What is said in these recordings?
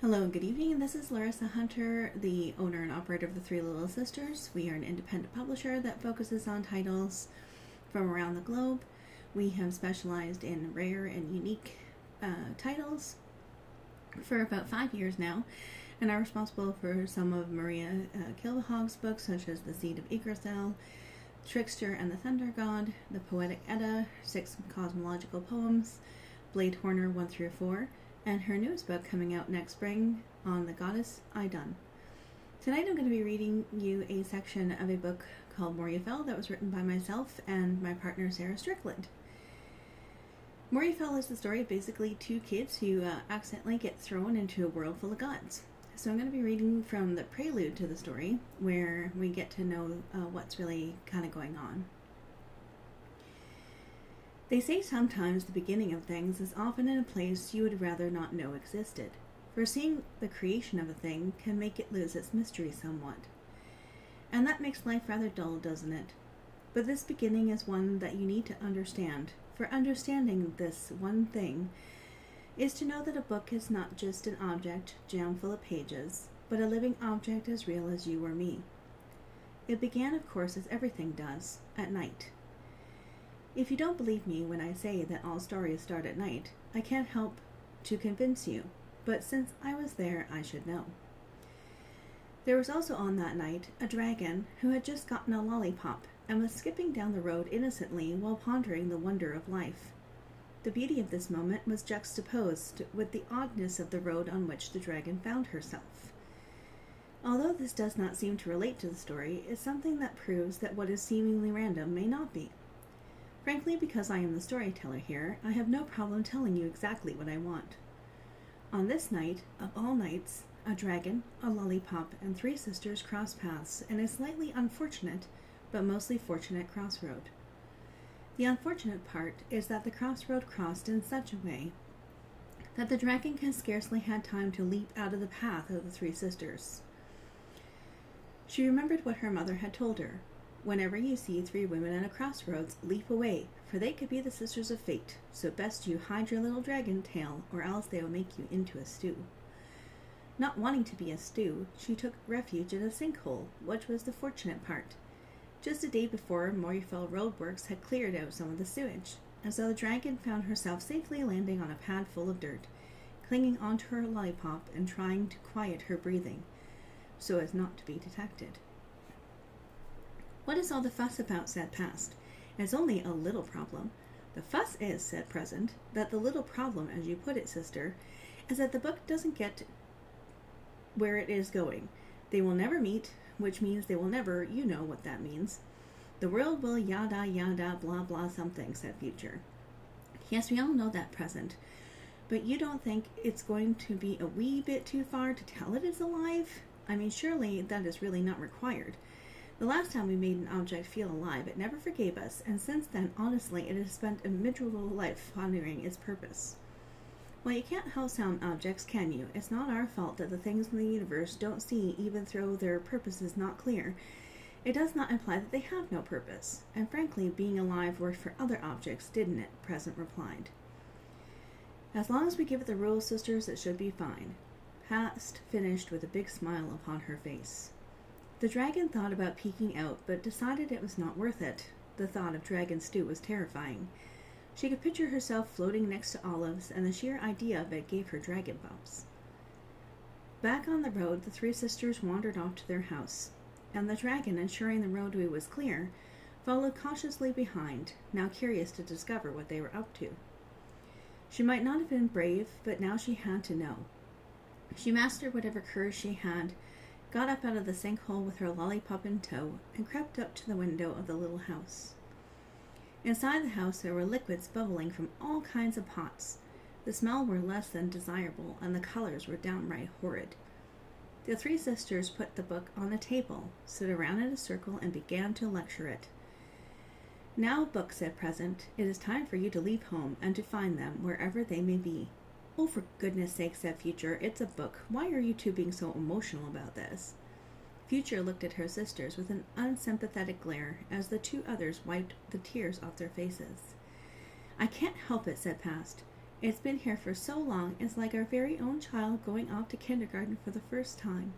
Hello, and good evening. This is Larissa Hunter, the owner and operator of the Three Little Sisters. We are an independent publisher that focuses on titles from around the globe. We have specialized in rare and unique uh, titles for about five years now and are responsible for some of Maria uh, Kilvehog's books, such as The Seed of Yggdrasil, Trickster and the Thunder God, The Poetic Edda, Six Cosmological Poems, Blade Horner 1 through 4 and her newest book coming out next spring on the goddess Idun. Tonight I'm going to be reading you a section of a book called Moriafel that was written by myself and my partner Sarah Strickland. Moriafel is the story of basically two kids who uh, accidentally get thrown into a world full of gods. So I'm going to be reading from the prelude to the story where we get to know uh, what's really kind of going on. They say sometimes the beginning of things is often in a place you would rather not know existed, for seeing the creation of a thing can make it lose its mystery somewhat. And that makes life rather dull, doesn't it? But this beginning is one that you need to understand, for understanding this one thing is to know that a book is not just an object jammed full of pages, but a living object as real as you or me. It began, of course, as everything does, at night if you don't believe me when I say that all stories start at night, I can't help to convince you, but since I was there, I should know. There was also on that night a dragon who had just gotten a lollipop and was skipping down the road innocently while pondering the wonder of life. The beauty of this moment was juxtaposed with the oddness of the road on which the dragon found herself. Although this does not seem to relate to the story, it's something that proves that what is seemingly random may not be. Frankly, because I am the storyteller here, I have no problem telling you exactly what I want. On this night, of all nights, a dragon, a lollipop, and three sisters cross paths in a slightly unfortunate, but mostly fortunate crossroad. The unfortunate part is that the crossroad crossed in such a way that the dragon can scarcely had time to leap out of the path of the three sisters. She remembered what her mother had told her Whenever you see three women at a crossroads, leap away, for they could be the sisters of fate, so best you hide your little dragon tail, or else they will make you into a stew. Not wanting to be a stew, she took refuge in a sinkhole, which was the fortunate part. Just a day before, Moriafel Roadworks had cleared out some of the sewage, and so the dragon found herself safely landing on a pad full of dirt, clinging onto her lollipop and trying to quiet her breathing, so as not to be detected. What is all the fuss about? said Past. It's only a little problem. The fuss is, said Present, that the little problem, as you put it, sister, is that the book doesn't get where it is going. They will never meet, which means they will never, you know what that means. The world will yada yada blah blah something, said Future. Yes, we all know that, Present. But you don't think it's going to be a wee bit too far to tell it is alive? I mean, surely that is really not required. The last time we made an object feel alive, it never forgave us, and since then, honestly, it has spent a miserable life pondering its purpose. Well, you can't help sound objects, can you? It's not our fault that the things in the universe don't see even though their purpose is not clear. It does not imply that they have no purpose. And frankly, being alive worked for other objects, didn't it? Present replied. As long as we give it the rules, sisters, it should be fine. Past finished with a big smile upon her face. The dragon thought about peeking out, but decided it was not worth it. The thought of dragon stew was terrifying. She could picture herself floating next to olives, and the sheer idea of it gave her dragon bumps. Back on the road, the three sisters wandered off to their house, and the dragon, ensuring the roadway was clear, followed cautiously behind, now curious to discover what they were up to. She might not have been brave, but now she had to know. She mastered whatever courage she had got up out of the sinkhole with her lollipop in tow, and crept up to the window of the little house. Inside the house there were liquids bubbling from all kinds of pots. The smell were less than desirable, and the colors were downright horrid. The three sisters put the book on the table, stood around in a circle, and began to lecture it. Now, book, said Present, it is time for you to leave home and to find them wherever they may be. Oh, for goodness sake, said Future, it's a book. Why are you two being so emotional about this? Future looked at her sisters with an unsympathetic glare as the two others wiped the tears off their faces. I can't help it, said Past. It's been here for so long, it's like our very own child going off to kindergarten for the first time.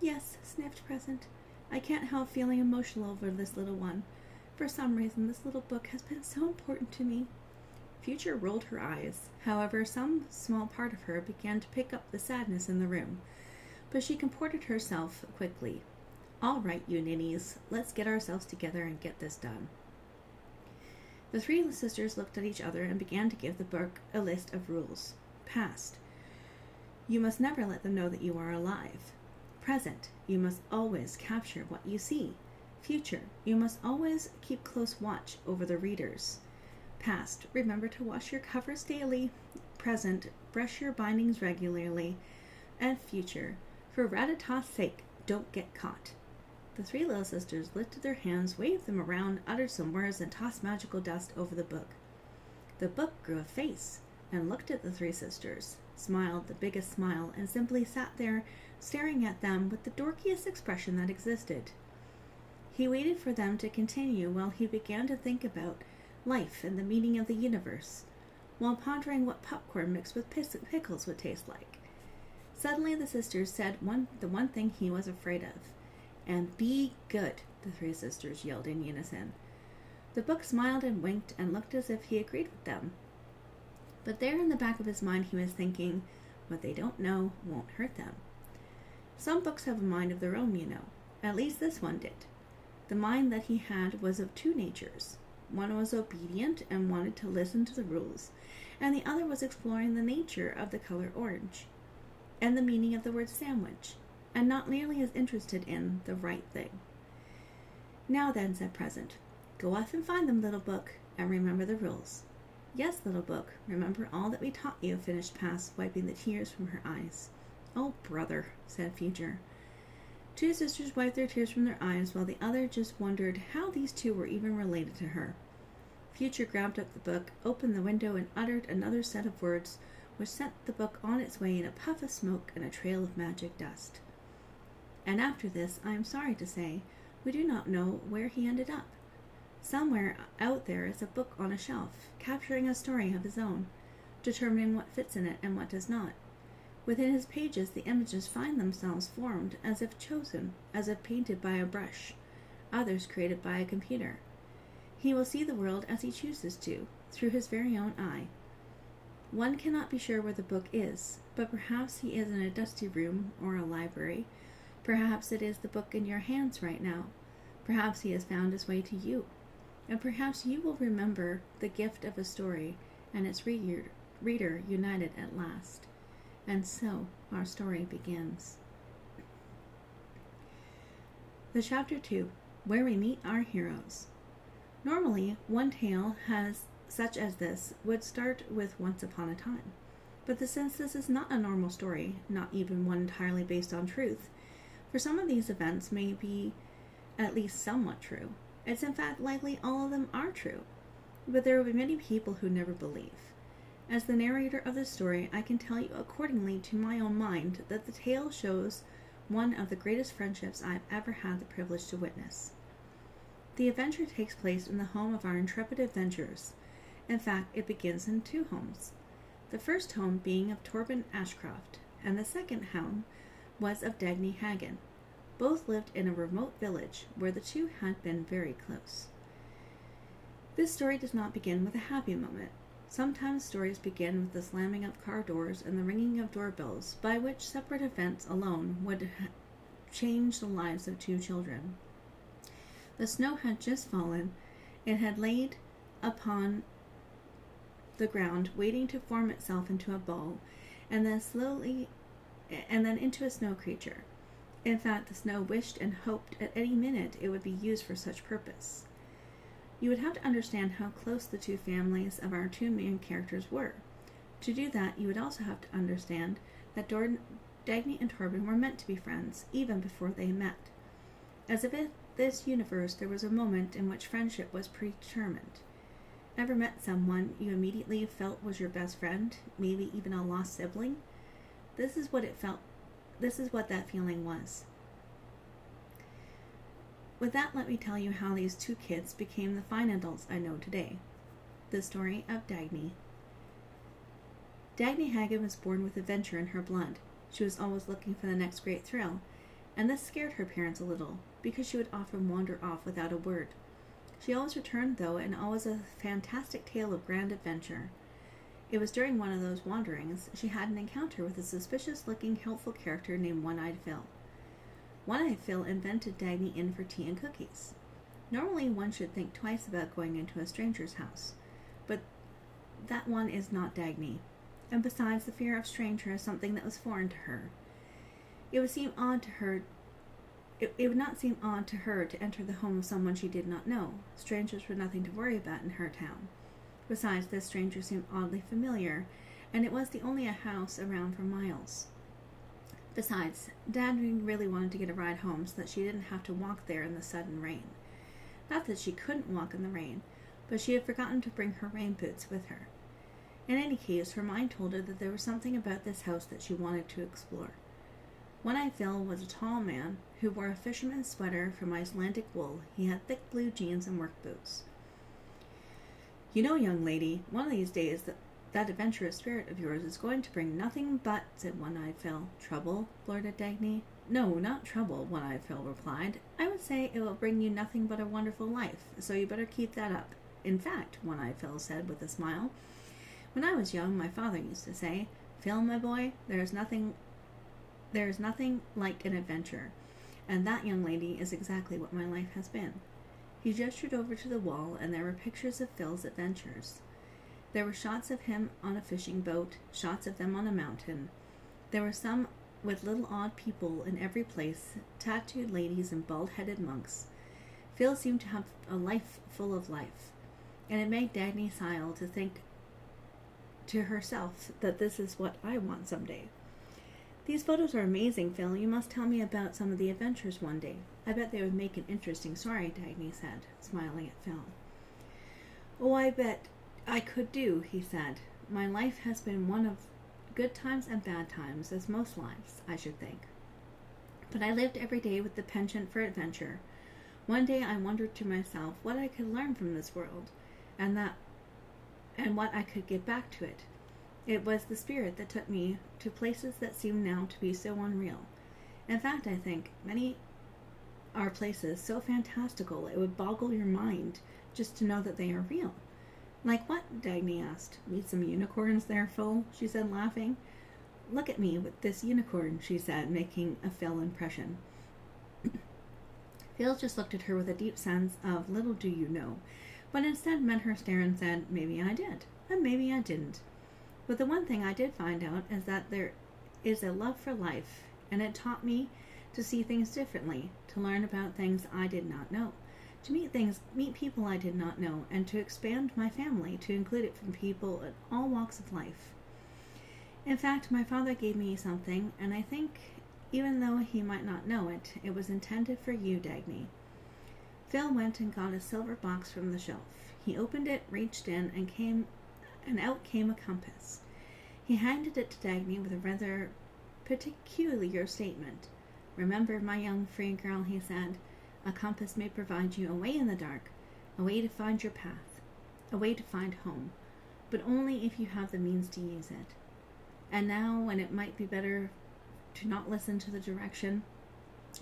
Yes, sniffed Present. I can't help feeling emotional over this little one. For some reason, this little book has been so important to me. Future rolled her eyes. However, some small part of her began to pick up the sadness in the room. But she comported herself quickly. All right, you ninnies, let's get ourselves together and get this done. The three sisters looked at each other and began to give the book a list of rules. Past. You must never let them know that you are alive. Present. You must always capture what you see. Future. You must always keep close watch over the readers. Past. Remember to wash your covers daily. Present. Brush your bindings regularly. And future. For Ratatosk's sake, don't get caught. The three little sisters lifted their hands, waved them around, uttered some words, and tossed magical dust over the book. The book grew a face and looked at the three sisters, smiled the biggest smile, and simply sat there staring at them with the dorkiest expression that existed. He waited for them to continue while he began to think about life and the meaning of the universe, while pondering what popcorn mixed with pickles would taste like. Suddenly, the sisters said one, the one thing he was afraid of and be good, the three sisters yelled in unison. The book smiled and winked and looked as if he agreed with them. But there in the back of his mind he was thinking, what they don't know won't hurt them. Some books have a mind of their own, you know. At least this one did. The mind that he had was of two natures. One was obedient and wanted to listen to the rules, and the other was exploring the nature of the color orange and the meaning of the word sandwich and not nearly as interested in the right thing. Now then, said Present, go off and find them, little book, and remember the rules. Yes, little book, remember all that we taught you, finished Past, wiping the tears from her eyes. Oh, brother, said Future. Two sisters wiped their tears from their eyes, while the other just wondered how these two were even related to her. Future grabbed up the book, opened the window, and uttered another set of words which sent the book on its way in a puff of smoke and a trail of magic dust and after this, I am sorry to say, we do not know where he ended up. Somewhere out there is a book on a shelf, capturing a story of his own, determining what fits in it and what does not. Within his pages, the images find themselves formed as if chosen, as if painted by a brush, others created by a computer. He will see the world as he chooses to, through his very own eye. One cannot be sure where the book is, but perhaps he is in a dusty room or a library Perhaps it is the book in your hands right now. Perhaps he has found his way to you. And perhaps you will remember the gift of a story and its reader, united at last. And so our story begins. The chapter 2 Where We Meet Our Heroes. Normally, one tale has such as this would start with Once Upon a Time. But the since this is not a normal story, not even one entirely based on truth, for some of these events may be at least somewhat true. It's in fact likely all of them are true. But there will be many people who never believe. As the narrator of the story, I can tell you accordingly to my own mind that the tale shows one of the greatest friendships I have ever had the privilege to witness. The adventure takes place in the home of our intrepid adventurers. In fact, it begins in two homes. The first home being of Torben Ashcroft, and the second home was of Dagny Hagen. Both lived in a remote village where the two had been very close. This story does not begin with a happy moment. Sometimes stories begin with the slamming of car doors and the ringing of doorbells, by which separate events alone would ha- change the lives of two children. The snow had just fallen. It had laid upon the ground, waiting to form itself into a ball, and then slowly and then into a snow creature. In fact, the snow wished and hoped at any minute it would be used for such purpose. You would have to understand how close the two families of our two main characters were. To do that, you would also have to understand that Dor- Dagny and Torben were meant to be friends, even before they met. As if in this universe there was a moment in which friendship was predetermined. Ever met someone you immediately felt was your best friend, maybe even a lost sibling? This is what it felt. This is what that feeling was. With that, let me tell you how these two kids became the fine adults I know today. The story of Dagny. Dagny Hagen was born with adventure in her blood. She was always looking for the next great thrill, and this scared her parents a little, because she would often wander off without a word. She always returned, though, and always a fantastic tale of grand adventure. It was during one of those wanderings she had an encounter with a suspicious looking, helpful character named One Eyed Phil. One Eyed Phil invented Dagny in for tea and cookies. Normally, one should think twice about going into a stranger's house, but that one is not Dagny, and besides, the fear of stranger is something that was foreign to her. It would seem odd to her. It, it would not seem odd to her to enter the home of someone she did not know. Strangers were nothing to worry about in her town. Besides, this stranger seemed oddly familiar, and it was the only house around for miles. Besides, Dad really wanted to get a ride home so that she didn't have to walk there in the sudden rain. Not that she couldn't walk in the rain, but she had forgotten to bring her rain boots with her. In any case, her mind told her that there was something about this house that she wanted to explore. One Eye Phil was a tall man who wore a fisherman's sweater from Icelandic wool. He had thick blue jeans and work boots. You know, young lady, one of these days that adventurous spirit of yours is going to bring nothing but, said One Eyed Phil. Trouble? blurted Dagny. No, not trouble, One Eyed Phil replied. I would say it will bring you nothing but a wonderful life, so you better keep that up. In fact, One Eyed Phil said with a smile, when I was young, my father used to say, Phil, my boy, there is nothing there is nothing like an adventure. And that young lady is exactly what my life has been. He gestured over to the wall, and there were pictures of Phil's adventures. There were shots of him on a fishing boat, shots of them on a mountain. There were some with little odd people in every place, tattooed ladies and bald headed monks. Phil seemed to have a life full of life, and it made Dagny smile to think to herself that this is what I want someday. These photos are amazing, Phil. You must tell me about some of the adventures one day. I bet they would make an interesting story, Dagny said, smiling at Phil. Oh, I bet I could do, he said. My life has been one of good times and bad times, as most lives, I should think. But I lived every day with the penchant for adventure. One day I wondered to myself what I could learn from this world, and that and what I could give back to it. It was the spirit that took me to places that seem now to be so unreal. In fact, I think many are places so fantastical it would boggle your mind just to know that they are real. Like what? Dagny asked. Meet some unicorns there, Phil? she said, laughing. Look at me with this unicorn, she said, making a Phil impression. Phil just looked at her with a deep sense of little do you know, but instead met her stare and said, Maybe I did, and maybe I didn't. But the one thing I did find out is that there is a love for life, and it taught me to see things differently, to learn about things I did not know, to meet things, meet people I did not know, and to expand my family to include it from people in all walks of life. In fact, my father gave me something, and I think, even though he might not know it, it was intended for you, Dagny. Phil went and got a silver box from the shelf. He opened it, reached in, and came and out came a compass. He handed it to Dagny with a rather peculiar statement. Remember, my young free girl, he said, a compass may provide you a way in the dark, a way to find your path, a way to find home, but only if you have the means to use it. And now, when it might be better to not listen to the direction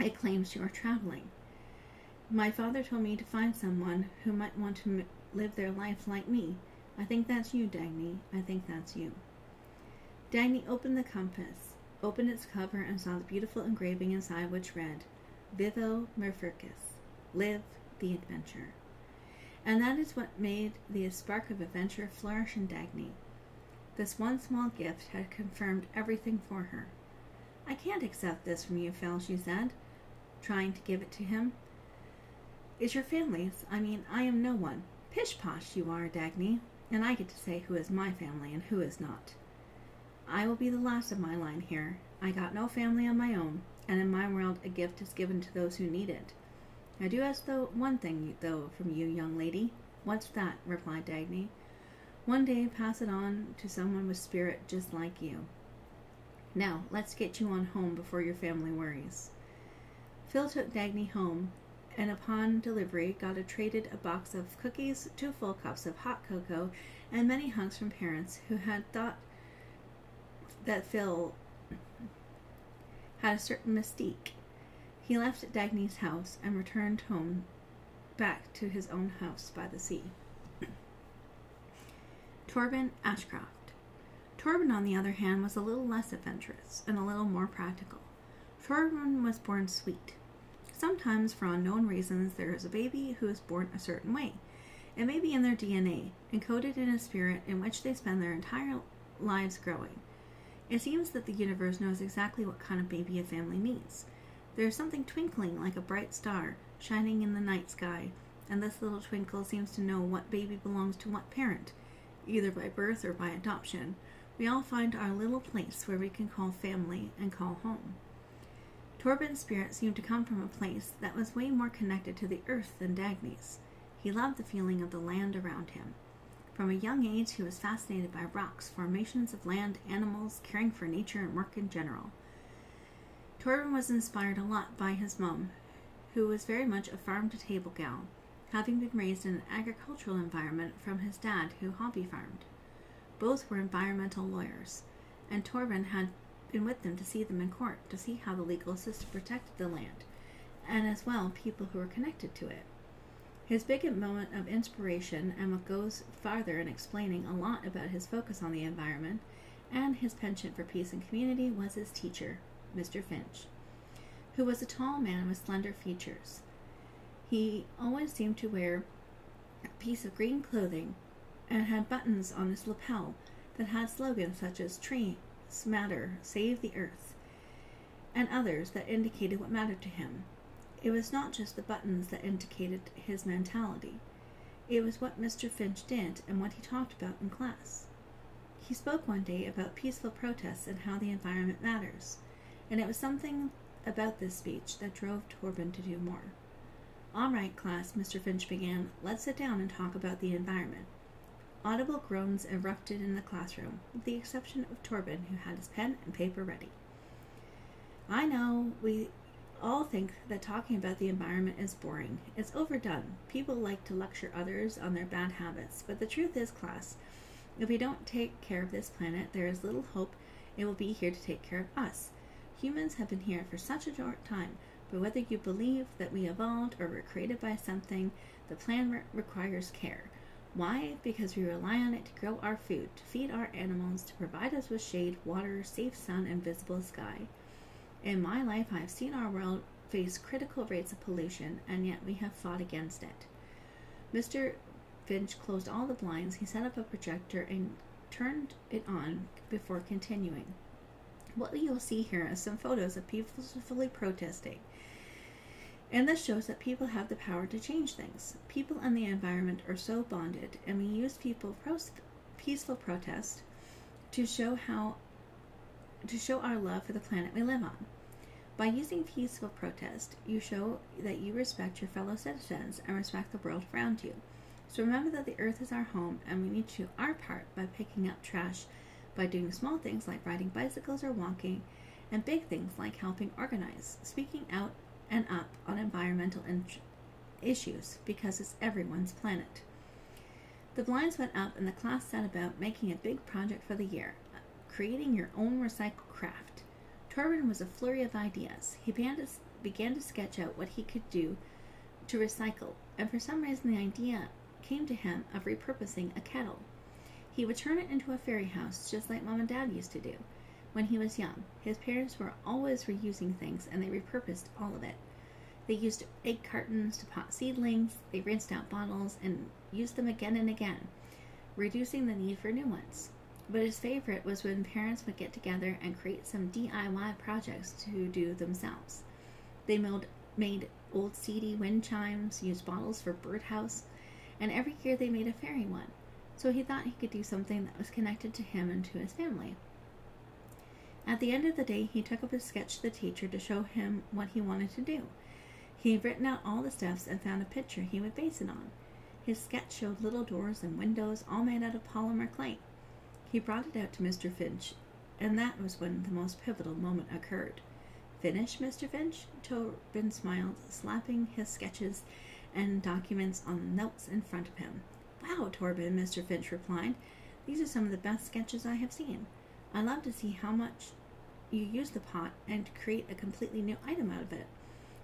it claims you are traveling. My father told me to find someone who might want to live their life like me, I think that's you, Dagny. I think that's you. Dagny opened the compass, opened its cover, and saw the beautiful engraving inside which read, Vivo Merfurcus, live the adventure. And that is what made the spark of adventure flourish in Dagny. This one small gift had confirmed everything for her. I can't accept this from you, Phil, she said, trying to give it to him. It's your family's. I mean, I am no one. Pish posh you are, Dagny and I get to say who is my family and who is not. I will be the last of my line here. I got no family of my own, and in my world a gift is given to those who need it. I do ask though one thing though from you, young lady. What's that? replied Dagny. One day pass it on to someone with spirit just like you. Now, let's get you on home before your family worries. Phil took Dagny home, and upon delivery got a traded a box of cookies, two full cups of hot cocoa, and many hugs from parents who had thought that Phil had a certain mystique. He left Dagny's house and returned home back to his own house by the sea. Torben Ashcroft. Torben, on the other hand, was a little less adventurous and a little more practical. Torben was born sweet. Sometimes, for unknown reasons, there is a baby who is born a certain way. It may be in their DNA, encoded in a spirit in which they spend their entire lives growing. It seems that the universe knows exactly what kind of baby a family needs. There is something twinkling like a bright star shining in the night sky, and this little twinkle seems to know what baby belongs to what parent, either by birth or by adoption. We all find our little place where we can call family and call home. Torben's spirit seemed to come from a place that was way more connected to the earth than Dagny's. He loved the feeling of the land around him. From a young age, he was fascinated by rocks, formations of land, animals, caring for nature, and work in general. Torben was inspired a lot by his mum, who was very much a farm to table gal, having been raised in an agricultural environment from his dad, who hobby farmed. Both were environmental lawyers, and Torben had been with them to see them in court, to see how the legal system protected the land, and as well people who were connected to it. His biggest moment of inspiration, and what goes farther in explaining a lot about his focus on the environment and his penchant for peace and community, was his teacher, Mr. Finch, who was a tall man with slender features. He always seemed to wear a piece of green clothing and had buttons on his lapel that had slogans such as Trees Matter, Save the Earth, and others that indicated what mattered to him. It was not just the buttons that indicated his mentality. It was what Mr. Finch did and what he talked about in class. He spoke one day about peaceful protests and how the environment matters, and it was something about this speech that drove Torben to do more. All right, class, Mr. Finch began, let's sit down and talk about the environment. Audible groans erupted in the classroom, with the exception of Torben, who had his pen and paper ready. I know we all think that talking about the environment is boring. It's overdone. People like to lecture others on their bad habits, but the truth is, class, if we don't take care of this planet, there is little hope it will be here to take care of us. Humans have been here for such a short time, but whether you believe that we evolved or were created by something, the planet re- requires care. Why? Because we rely on it to grow our food, to feed our animals, to provide us with shade, water, safe sun, and visible sky. In my life, I have seen our world face critical rates of pollution, and yet we have fought against it. Mr. Finch closed all the blinds, he set up a projector, and turned it on before continuing. What you'll see here is some photos of people peacefully protesting. And this shows that people have the power to change things. People and the environment are so bonded, and we use people peaceful protest to show how to show our love for the planet we live on. By using peaceful protest, you show that you respect your fellow citizens and respect the world around you. So remember that the earth is our home and we need to do our part by picking up trash, by doing small things like riding bicycles or walking, and big things like helping organize, speaking out and up on environmental in- issues because it's everyone's planet. The blinds went up and the class set about making a big project for the year creating your own recycled craft. Torben was a flurry of ideas. He began to, began to sketch out what he could do to recycle, and for some reason the idea came to him of repurposing a kettle. He would turn it into a fairy house, just like Mom and Dad used to do. When he was young, his parents were always reusing things, and they repurposed all of it. They used egg cartons to pot seedlings, they rinsed out bottles, and used them again and again, reducing the need for new ones. But his favorite was when parents would get together and create some DIY projects to do themselves. They made, old CD wind chimes, used bottles for birdhouse, and every year they made a fairy one. So he thought he could do something that was connected to him and to his family. At the end of the day, he took up his sketch to the teacher to show him what he wanted to do. He had written out all the steps and found a picture he would base it on. His sketch showed little doors and windows all made out of polymer clay. He brought it out to Mr. Finch, and that was when the most pivotal moment occurred. Finish, Mr. Finch? Torben smiled, slapping his sketches and documents on the notes in front of him. Wow, Torben, Mr. Finch replied. These are some of the best sketches I have seen. I love to see how much you use the pot and create a completely new item out of it.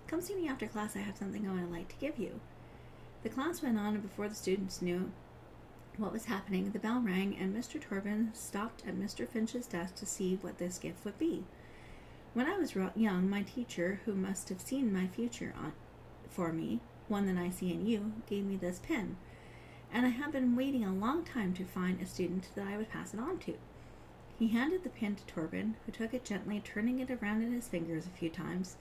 Come see me after class. I have something I would like to give you. The class went on, and before the students knew what was happening, the bell rang, and Mr. Torvin stopped at Mr. Finch's desk to see what this gift would be. When I was young, my teacher, who must have seen my future on, for me, one that I see in you, gave me this pin, and I have been waiting a long time to find a student that I would pass it on to. He handed the pin to Torvin, who took it gently, turning it around in his fingers a few times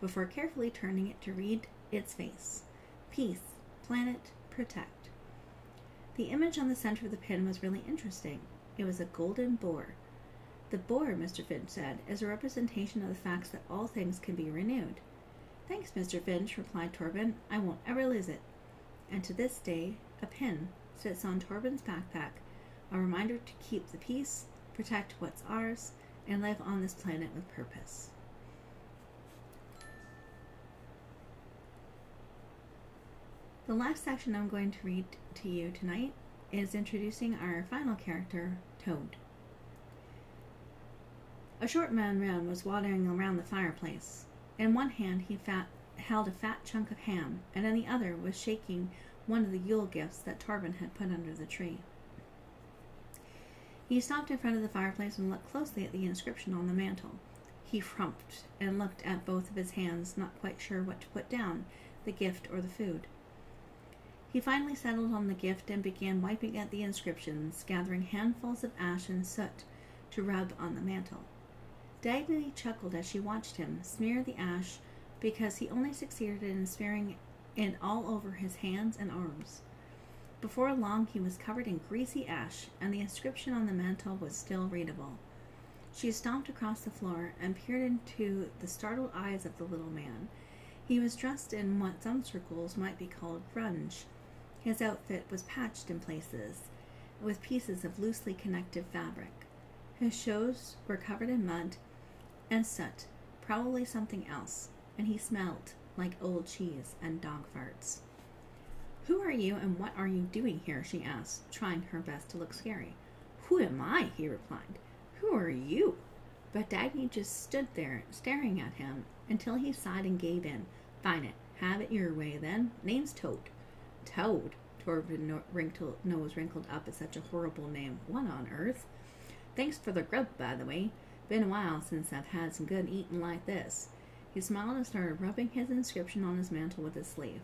before carefully turning it to read its face Peace, Planet, Protect. The image on the center of the pin was really interesting. It was a golden boar. The boar, Mr. Finch said, is a representation of the fact that all things can be renewed. Thanks, Mr. Finch, replied Torvin. I won't ever lose it. And to this day, a pin sits on Torvin's backpack, a reminder to keep the peace, protect what's ours, and live on this planet with purpose. The last section I'm going to read to you tonight is introducing our final character, Toad. A short man ran was wandering around the fireplace. In one hand he fat, held a fat chunk of ham, and in the other was shaking one of the Yule gifts that Torvin had put under the tree. He stopped in front of the fireplace and looked closely at the inscription on the mantel. He frumped and looked at both of his hands, not quite sure what to put down, the gift or the food. He finally settled on the gift and began wiping at the inscriptions, gathering handfuls of ash and soot to rub on the mantel. Dagny chuckled as she watched him smear the ash because he only succeeded in smearing it all over his hands and arms. Before long, he was covered in greasy ash, and the inscription on the mantel was still readable. She stomped across the floor and peered into the startled eyes of the little man. He was dressed in what some circles might be called grunge, his outfit was patched in places, with pieces of loosely connected fabric. His shoes were covered in mud and soot, probably something else, and he smelled like old cheese and dog farts. Who are you and what are you doing here? she asked, trying her best to look scary. Who am I? he replied. Who are you? But Dagny just stood there, staring at him, until he sighed and gave in. Fine it. Have it your way, then. Name's Toad. Toad. Torvin wrinkled, nose wrinkled up at such a horrible name. What on earth? Thanks for the grub, by the way. Been a while since I've had some good eating like this. He smiled and started rubbing his inscription on his mantle with his sleeve.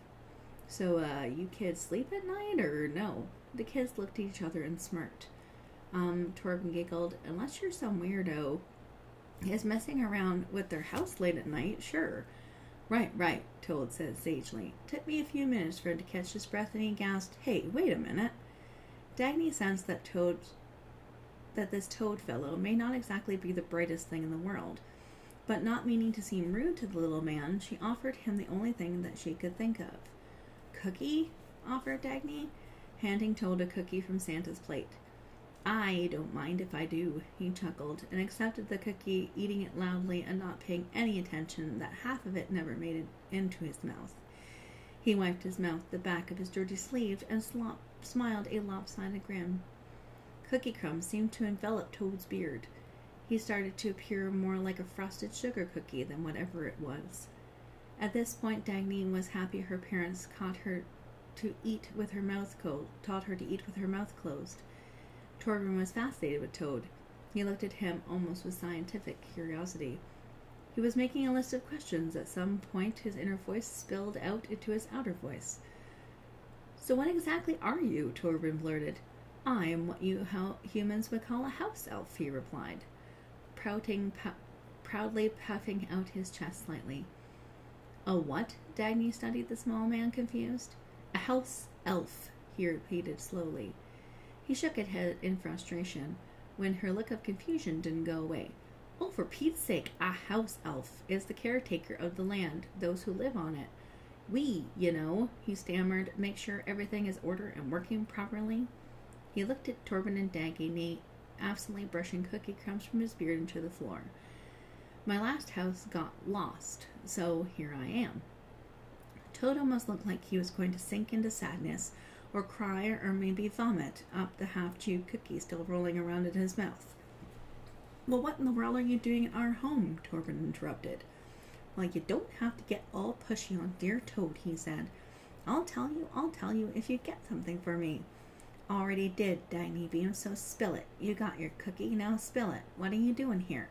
So, uh, you kids sleep at night, or no? The kids looked at each other and smirked. Um, Torvin giggled. Unless you're some weirdo is messing around with their house late at night, sure. Right, right, Toad said sagely. Took me a few minutes for him to catch his breath, and he gasped, Hey, wait a minute. Dagny sensed that Toad that this Toad fellow may not exactly be the brightest thing in the world, but not meaning to seem rude to the little man, she offered him the only thing that she could think of. Cookie? offered Dagny, handing Toad a cookie from Santa's plate. I don't mind if I do, he chuckled, and accepted the cookie, eating it loudly and not paying any attention that half of it never made it into his mouth. He wiped his mouth, the back of his dirty sleeve, and slop- smiled a lopsided grin. Cookie crumbs seemed to envelop Toad's beard. He started to appear more like a frosted sugar cookie than whatever it was. At this point, Dagny was happy her parents caught her to eat with her mouth closed, taught her to eat with her mouth closed. Torvin was fascinated with Toad. He looked at him almost with scientific curiosity. He was making a list of questions. At some point, his inner voice spilled out into his outer voice. So, what exactly are you? Torvin blurted. I am what you humans would call a house elf, he replied, pouting, pu- proudly puffing out his chest slightly. A what? Dagny studied the small man, confused. A house elf, he repeated slowly. He shook his head in frustration when her look of confusion didn't go away. Oh, for Pete's sake, a house elf is the caretaker of the land, those who live on it. We, you know, he stammered, make sure everything is order and working properly. He looked at Torvin and Dagny, absently brushing cookie crumbs from his beard into the floor. My last house got lost, so here I am. Toad almost looked like he was going to sink into sadness or cry or maybe vomit up the half chewed cookie still rolling around in his mouth. Well, what in the world are you doing in our home? Torben interrupted. Well, you don't have to get all pushy on dear Toad, he said. I'll tell you, I'll tell you if you get something for me. Already did, Dagny Beam, so spill it. You got your cookie, now spill it. What are you doing here?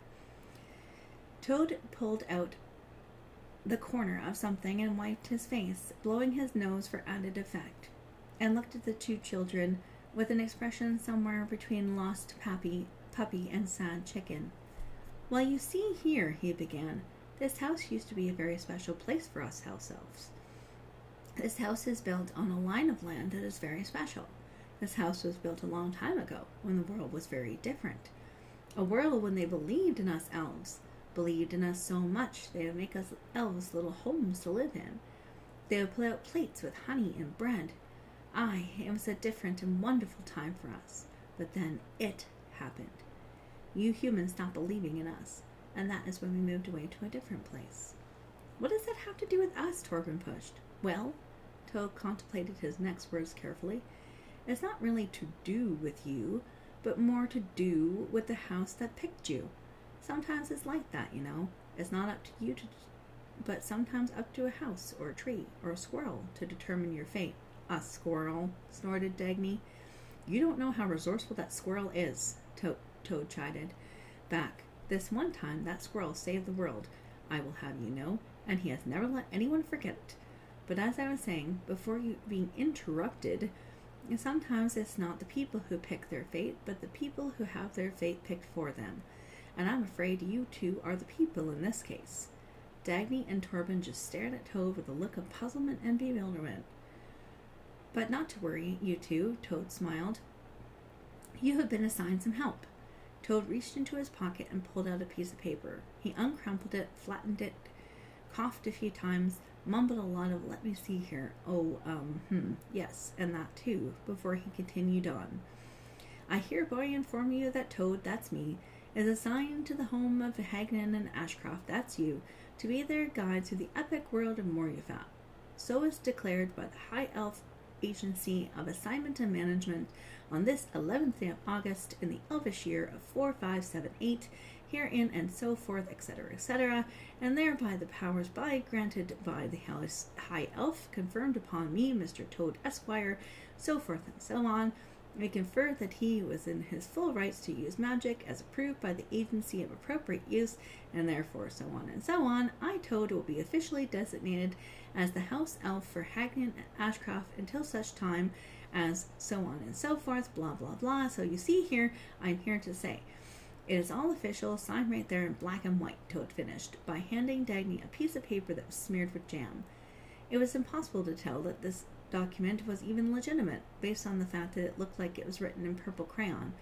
Toad pulled out the corner of something and wiped his face, blowing his nose for added effect, and looked at the two children with an expression somewhere between lost puppy, puppy and sad chicken. Well, you see here, he began, this house used to be a very special place for us house elves. This house is built on a line of land that is very special. This house was built a long time ago, when the world was very different. A world when they believed in us elves, believed in us so much they would make us elves little homes to live in. They would put out plates with honey and bread. Aye, it was a different and wonderful time for us. But then it happened. You humans stopped believing in us, and that is when we moved away to a different place. What does that have to do with us? Torben pushed. Well, Toad contemplated his next words carefully. It's not really to do with you, but more to do with the house that picked you. Sometimes it's like that, you know. It's not up to you to, but sometimes up to a house or a tree or a squirrel to determine your fate. A squirrel, snorted Dagny. You don't know how resourceful that squirrel is, to- Toad chided back. This one time that squirrel saved the world, I will have you know, and he has never let anyone forget it. But as I was saying, before you being interrupted, sometimes it's not the people who pick their fate, but the people who have their fate picked for them. And I'm afraid you two are the people in this case. Dagny and Torben just stared at Toad with a look of puzzlement and bewilderment. But not to worry, you two, Toad smiled. You have been assigned some help. Toad reached into his pocket and pulled out a piece of paper. He uncrumpled it, flattened it, coughed a few times, mumbled a lot of let me see here. Oh, um, hmm, yes, and that too, before he continued on. I hereby inform you that Toad, that's me, is assigned to the home of Hagnon and Ashcroft, that's you, to be their guide through the epic world of Moriafel. So is declared by the High Elf Agency of Assignment and Management on this 11th day of August in the Elvish year of 4578, herein and so forth, etc., etc., and thereby the powers by granted by the High Elf conferred upon me, Mr. Toad Esquire, so forth and so on. I confer that he was in his full rights to use magic as approved by the agency of appropriate use, and therefore so on and so on. I, Toad, will be officially designated as the house elf for Hagnon and Ashcroft until such time as so on and so forth, blah blah blah. So you see here, I'm here to say. It is all official, signed right there in black and white, Toad finished, by handing Dagny a piece of paper that was smeared with jam. It was impossible to tell that this document was even legitimate, based on the fact that it looked like it was written in purple crayon.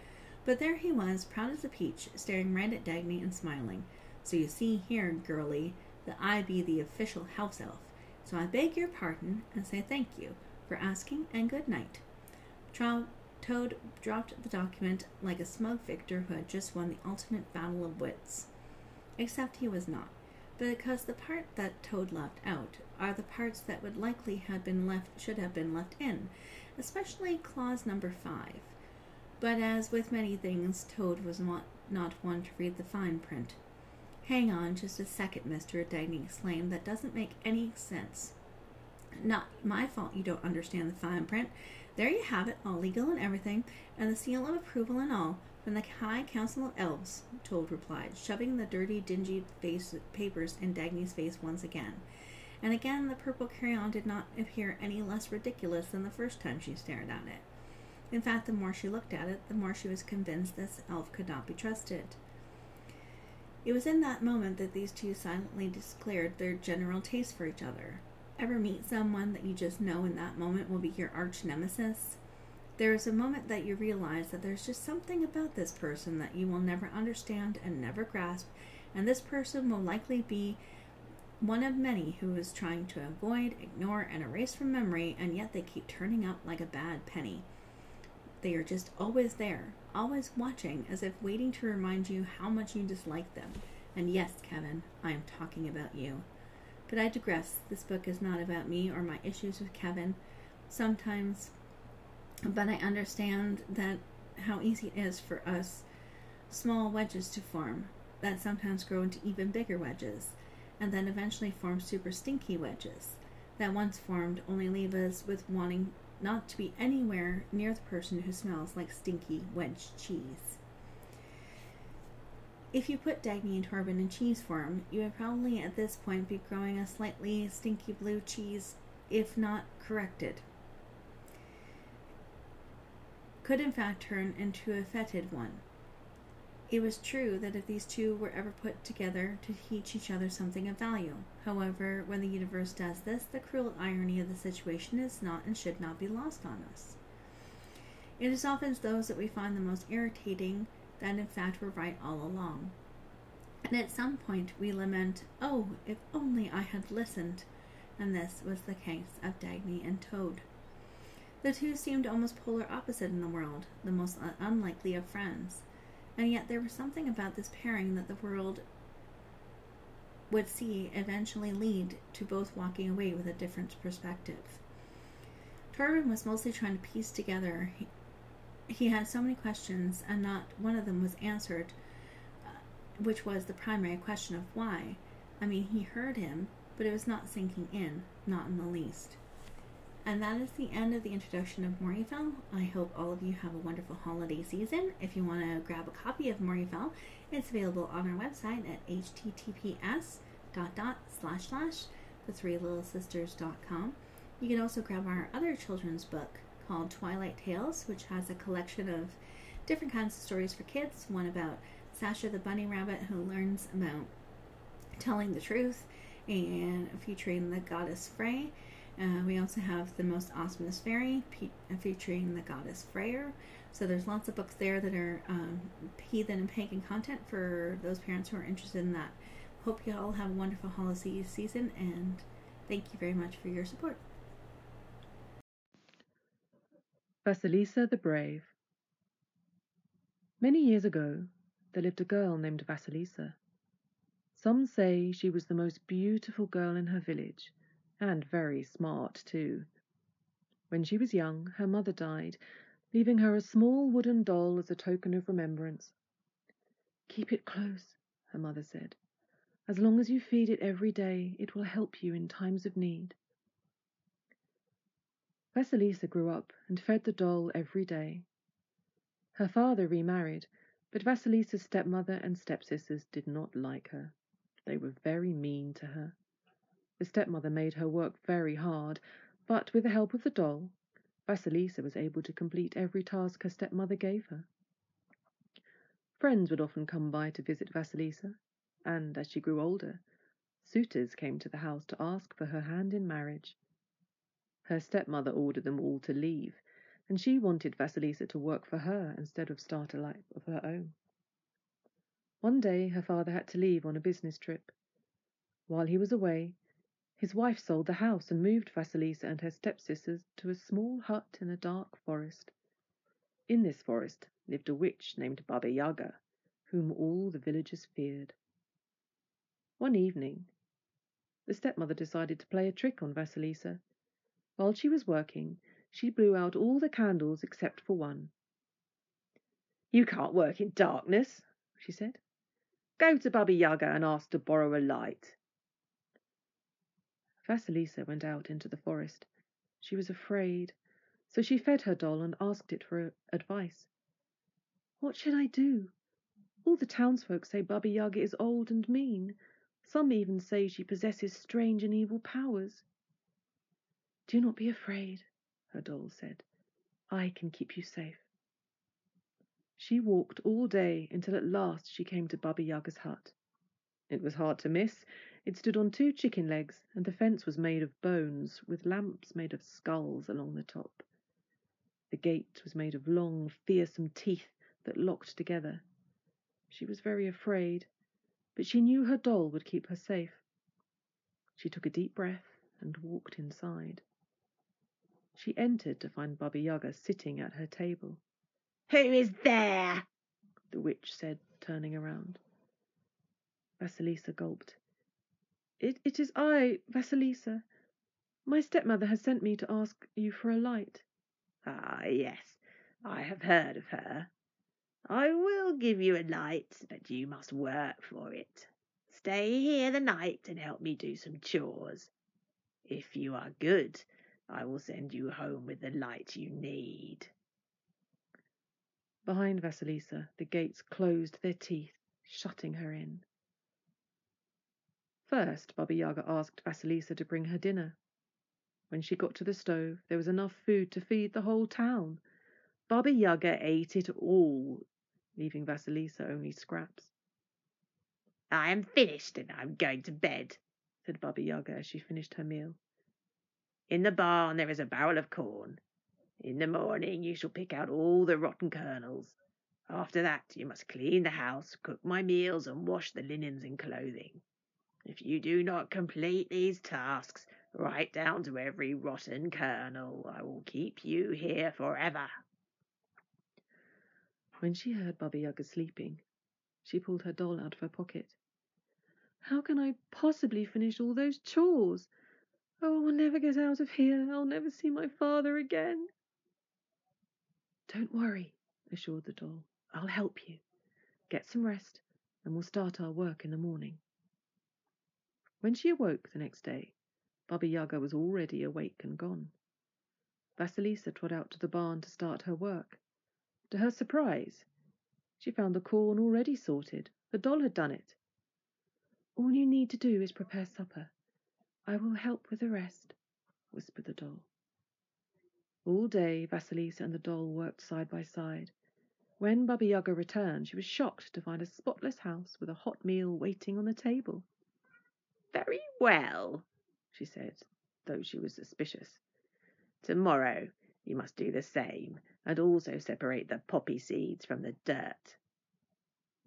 But there he was, proud as a peach, staring right at Dagny and smiling. So you see here, girlie, that I be the official house elf. So I beg your pardon and say thank you for asking and good night. Trou- Toad dropped the document like a smug victor who had just won the ultimate battle of wits. Except he was not, because the part that Toad left out are the parts that would likely have been left should have been left in, especially clause number five. But as with many things, Toad was not, not one to read the fine print. Hang on just a second, Mr. Dagny exclaimed. That doesn't make any sense. Not my fault you don't understand the fine print. There you have it, all legal and everything, and the seal of approval and all, from the High Council of Elves, Toad replied, shoving the dirty, dingy face papers in Dagny's face once again. And again the purple crayon did not appear any less ridiculous than the first time she stared at it. In fact, the more she looked at it, the more she was convinced this elf could not be trusted. It was in that moment that these two silently declared their general taste for each other. Ever meet someone that you just know in that moment will be your arch nemesis? There is a moment that you realize that there's just something about this person that you will never understand and never grasp, and this person will likely be one of many who is trying to avoid, ignore, and erase from memory, and yet they keep turning up like a bad penny. They are just always there, always watching, as if waiting to remind you how much you dislike them. And yes, Kevin, I am talking about you. But I digress. This book is not about me or my issues with Kevin. Sometimes, but I understand that how easy it is for us small wedges to form that sometimes grow into even bigger wedges, and then eventually form super stinky wedges that once formed only leave us with wanting not to be anywhere near the person who smells like stinky wedge cheese. If you put Dagny and Torben in cheese form, you would probably at this point be growing a slightly stinky blue cheese, if not corrected. Could in fact turn into a fetid one. It was true that if these two were ever put together to teach each other something of value. However, when the universe does this, the cruel irony of the situation is not and should not be lost on us. It is often those that we find the most irritating that in fact were right all along. And at some point we lament, Oh, if only I had listened. And this was the case of Dagny and Toad. The two seemed almost polar opposite in the world, the most unlikely of friends. And yet there was something about this pairing that the world would see eventually lead to both walking away with a different perspective. Torben was mostly trying to piece together he had so many questions, and not one of them was answered, uh, which was the primary question of why. I mean, he heard him, but it was not sinking in, not in the least. And that is the end of the introduction of Moriafel. I hope all of you have a wonderful holiday season. If you want to grab a copy of Moriafel, it's available on our website at https dot dot slash slash the three little sisters.com. You can also grab our other children's book, called Twilight Tales, which has a collection of different kinds of stories for kids. One about Sasha the bunny rabbit who learns about telling the truth, and featuring the goddess Frey. Uh, we also have the most awesomest fairy pe- uh, featuring the goddess Freyr. So there's lots of books there that are um, heathen and pagan content for those parents who are interested in that. Hope you all have a wonderful holiday season and thank you very much for your support. Vasilisa the Brave Many years ago, there lived a girl named Vasilisa. Some say she was the most beautiful girl in her village, and very smart too. When she was young, her mother died, leaving her a small wooden doll as a token of remembrance. Keep it close, her mother said. As long as you feed it every day, it will help you in times of need. Vasilisa grew up and fed the doll every day. Her father remarried, but Vasilisa's stepmother and stepsisters did not like her. They were very mean to her. The stepmother made her work very hard, but with the help of the doll, Vasilisa was able to complete every task her stepmother gave her. Friends would often come by to visit Vasilisa, and as she grew older, suitors came to the house to ask for her hand in marriage. Her stepmother ordered them all to leave, and she wanted Vasilisa to work for her instead of start a life of her own. One day her father had to leave on a business trip. While he was away, his wife sold the house and moved Vasilisa and her stepsisters to a small hut in a dark forest. In this forest lived a witch named Baba Yaga, whom all the villagers feared. One evening, the stepmother decided to play a trick on Vasilisa while she was working, she blew out all the candles except for one. You can't work in darkness, she said. Go to Baba Yaga and ask to borrow a light. Vasilisa went out into the forest. She was afraid, so she fed her doll and asked it for advice. What should I do? All the townsfolk say Baba Yaga is old and mean. Some even say she possesses strange and evil powers. Do not be afraid, her doll said. I can keep you safe. She walked all day until at last she came to Baba Yaga's hut. It was hard to miss. It stood on two chicken legs, and the fence was made of bones, with lamps made of skulls along the top. The gate was made of long, fearsome teeth that locked together. She was very afraid, but she knew her doll would keep her safe. She took a deep breath and walked inside. She entered to find Baba Yaga sitting at her table. Who is there? the witch said, turning around. Vasilisa gulped. It, it is I, Vasilisa. My stepmother has sent me to ask you for a light. Ah, yes, I have heard of her. I will give you a light, but you must work for it. Stay here the night and help me do some chores. If you are good, I will send you home with the light you need. Behind Vasilisa, the gates closed their teeth, shutting her in. First, Baba Yaga asked Vasilisa to bring her dinner. When she got to the stove, there was enough food to feed the whole town. Baba Yaga ate it all, leaving Vasilisa only scraps. I am finished and I'm going to bed, said Baba Yaga as she finished her meal. In the barn there is a barrel of corn. In the morning you shall pick out all the rotten kernels. After that you must clean the house, cook my meals, and wash the linens and clothing. If you do not complete these tasks, right down to every rotten kernel, I will keep you here forever. When she heard Baba Yaga sleeping, she pulled her doll out of her pocket. How can I possibly finish all those chores? Oh, I'll never get out of here. I'll never see my father again. Don't worry, assured the doll. I'll help you. Get some rest, and we'll start our work in the morning. When she awoke the next day, Baba Yaga was already awake and gone. Vasilisa trod out to the barn to start her work. To her surprise, she found the corn already sorted. The doll had done it. All you need to do is prepare supper. I will help with the rest, whispered the doll. All day Vasilisa and the doll worked side by side. When Baba Yaga returned, she was shocked to find a spotless house with a hot meal waiting on the table. Very well, she said, though she was suspicious. Tomorrow you must do the same, and also separate the poppy seeds from the dirt.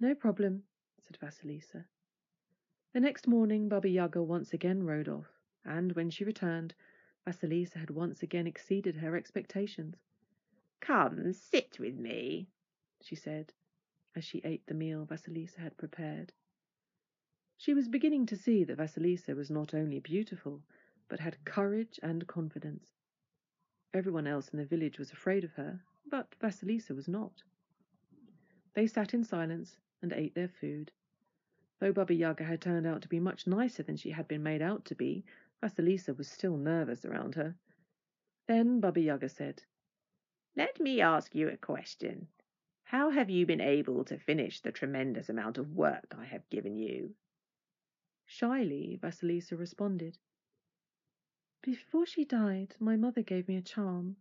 No problem, said Vasilisa. The next morning Baba Yaga once again rode off, and when she returned, Vasilisa had once again exceeded her expectations. Come, sit with me, she said, as she ate the meal Vasilisa had prepared. She was beginning to see that Vasilisa was not only beautiful, but had courage and confidence. Everyone else in the village was afraid of her, but Vasilisa was not. They sat in silence and ate their food. Though Baba Yaga had turned out to be much nicer than she had been made out to be, Vasilisa was still nervous around her. Then Baba Yaga said, Let me ask you a question. How have you been able to finish the tremendous amount of work I have given you? Shyly, Vasilisa responded. Before she died, my mother gave me a charm.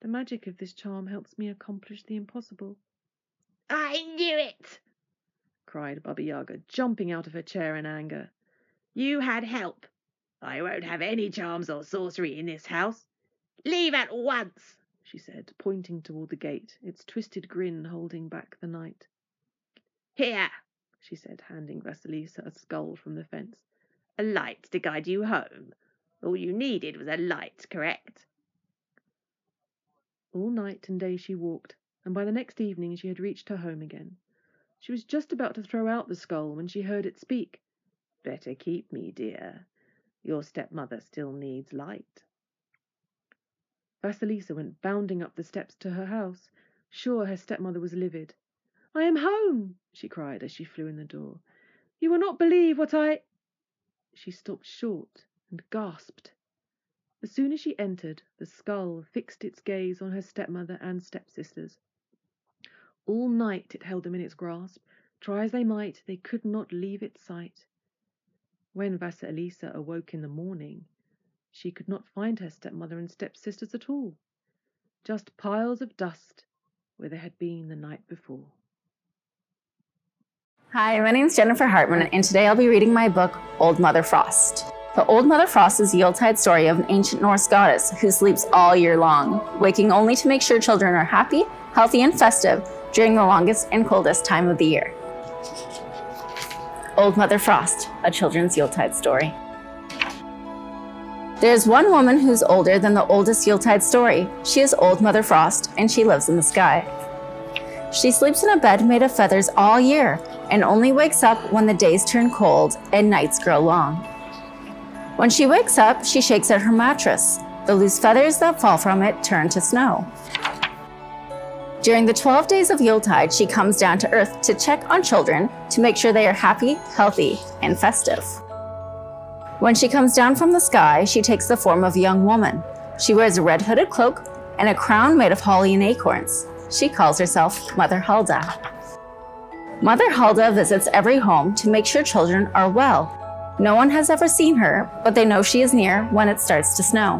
The magic of this charm helps me accomplish the impossible. I knew it! cried Baba Yaga, jumping out of her chair in anger. You had help. I won't have any charms or sorcery in this house. Leave at once, she said, pointing toward the gate, its twisted grin holding back the night. Here, she said, handing Vasilisa a skull from the fence. A light to guide you home. All you needed was a light, correct? All night and day she walked, and by the next evening she had reached her home again. She was just about to throw out the skull when she heard it speak. Better keep me, dear. Your stepmother still needs light. Vasilisa went bounding up the steps to her house. Sure, her stepmother was livid. I am home, she cried as she flew in the door. You will not believe what I. She stopped short and gasped. As soon as she entered, the skull fixed its gaze on her stepmother and stepsisters. All night it held them in its grasp. Try as they might, they could not leave its sight. When Vasilisa awoke in the morning, she could not find her stepmother and stepsisters at all. Just piles of dust where they had been the night before. Hi, my name is Jennifer Hartman, and today I'll be reading my book, Old Mother Frost. The Old Mother Frost is the Yuletide story of an ancient Norse goddess who sleeps all year long, waking only to make sure children are happy, healthy, and festive during the longest and coldest time of the year. Old Mother Frost, a children's Yuletide story. There's one woman who's older than the oldest Yuletide story. She is Old Mother Frost, and she lives in the sky. She sleeps in a bed made of feathers all year and only wakes up when the days turn cold and nights grow long. When she wakes up, she shakes at her mattress. The loose feathers that fall from it turn to snow. During the 12 days of Yuletide, she comes down to Earth to check on children to make sure they are happy, healthy, and festive. When she comes down from the sky, she takes the form of a young woman. She wears a red hooded cloak and a crown made of holly and acorns. She calls herself Mother Hulda. Mother Hulda visits every home to make sure children are well. No one has ever seen her, but they know she is near when it starts to snow.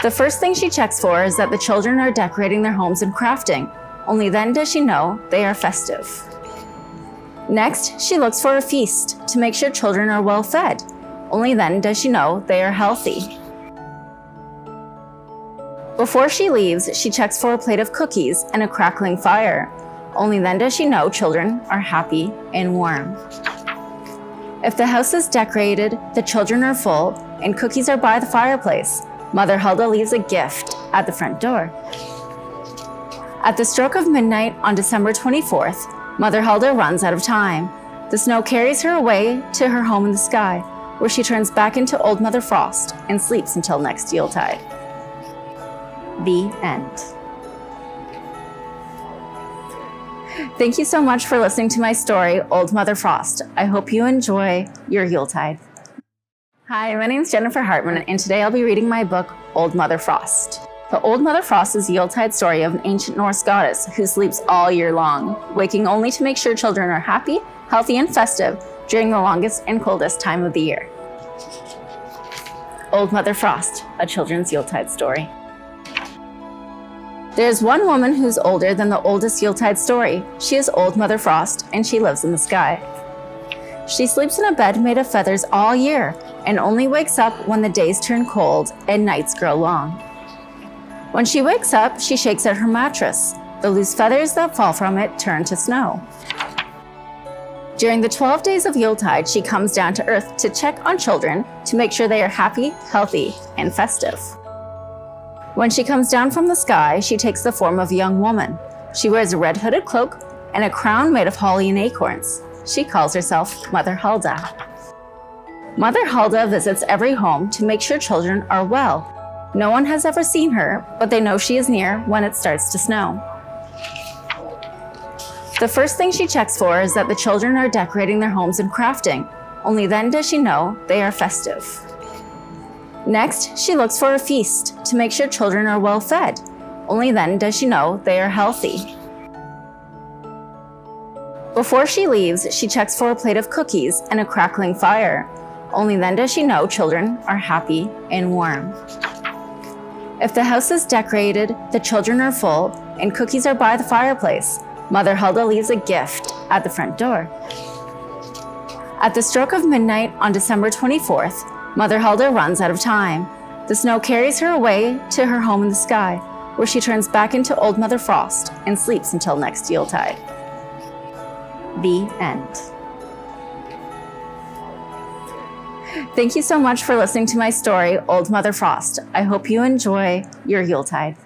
The first thing she checks for is that the children are decorating their homes and crafting. Only then does she know they are festive. Next, she looks for a feast to make sure children are well fed. Only then does she know they are healthy. Before she leaves, she checks for a plate of cookies and a crackling fire. Only then does she know children are happy and warm. If the house is decorated, the children are full, and cookies are by the fireplace, Mother Hulda leaves a gift at the front door. At the stroke of midnight on December 24th, Mother Hulda runs out of time. The snow carries her away to her home in the sky, where she turns back into Old Mother Frost and sleeps until next Yuletide. The end. Thank you so much for listening to my story, Old Mother Frost. I hope you enjoy your Yuletide. Hi, my name is Jennifer Hartman, and today I'll be reading my book, Old Mother Frost. The Old Mother Frost is the Yuletide story of an ancient Norse goddess who sleeps all year long, waking only to make sure children are happy, healthy, and festive during the longest and coldest time of the year. Old Mother Frost, a children's Yuletide story. There is one woman who's older than the oldest Yuletide story. She is Old Mother Frost, and she lives in the sky. She sleeps in a bed made of feathers all year and only wakes up when the days turn cold and nights grow long. When she wakes up, she shakes at her mattress. The loose feathers that fall from it turn to snow. During the 12 days of Yuletide, she comes down to Earth to check on children to make sure they are happy, healthy, and festive. When she comes down from the sky, she takes the form of a young woman. She wears a red hooded cloak and a crown made of holly and acorns. She calls herself Mother Hulda. Mother Hulda visits every home to make sure children are well. No one has ever seen her, but they know she is near when it starts to snow. The first thing she checks for is that the children are decorating their homes and crafting. Only then does she know they are festive. Next, she looks for a feast to make sure children are well fed. Only then does she know they are healthy. Before she leaves, she checks for a plate of cookies and a crackling fire. Only then does she know children are happy and warm. If the house is decorated, the children are full, and cookies are by the fireplace, Mother Hulda leaves a gift at the front door. At the stroke of midnight on December 24th, Mother Hulda runs out of time. The snow carries her away to her home in the sky, where she turns back into Old Mother Frost and sleeps until next Yuletide. The end. Thank you so much for listening to my story, Old Mother Frost. I hope you enjoy your Yuletide.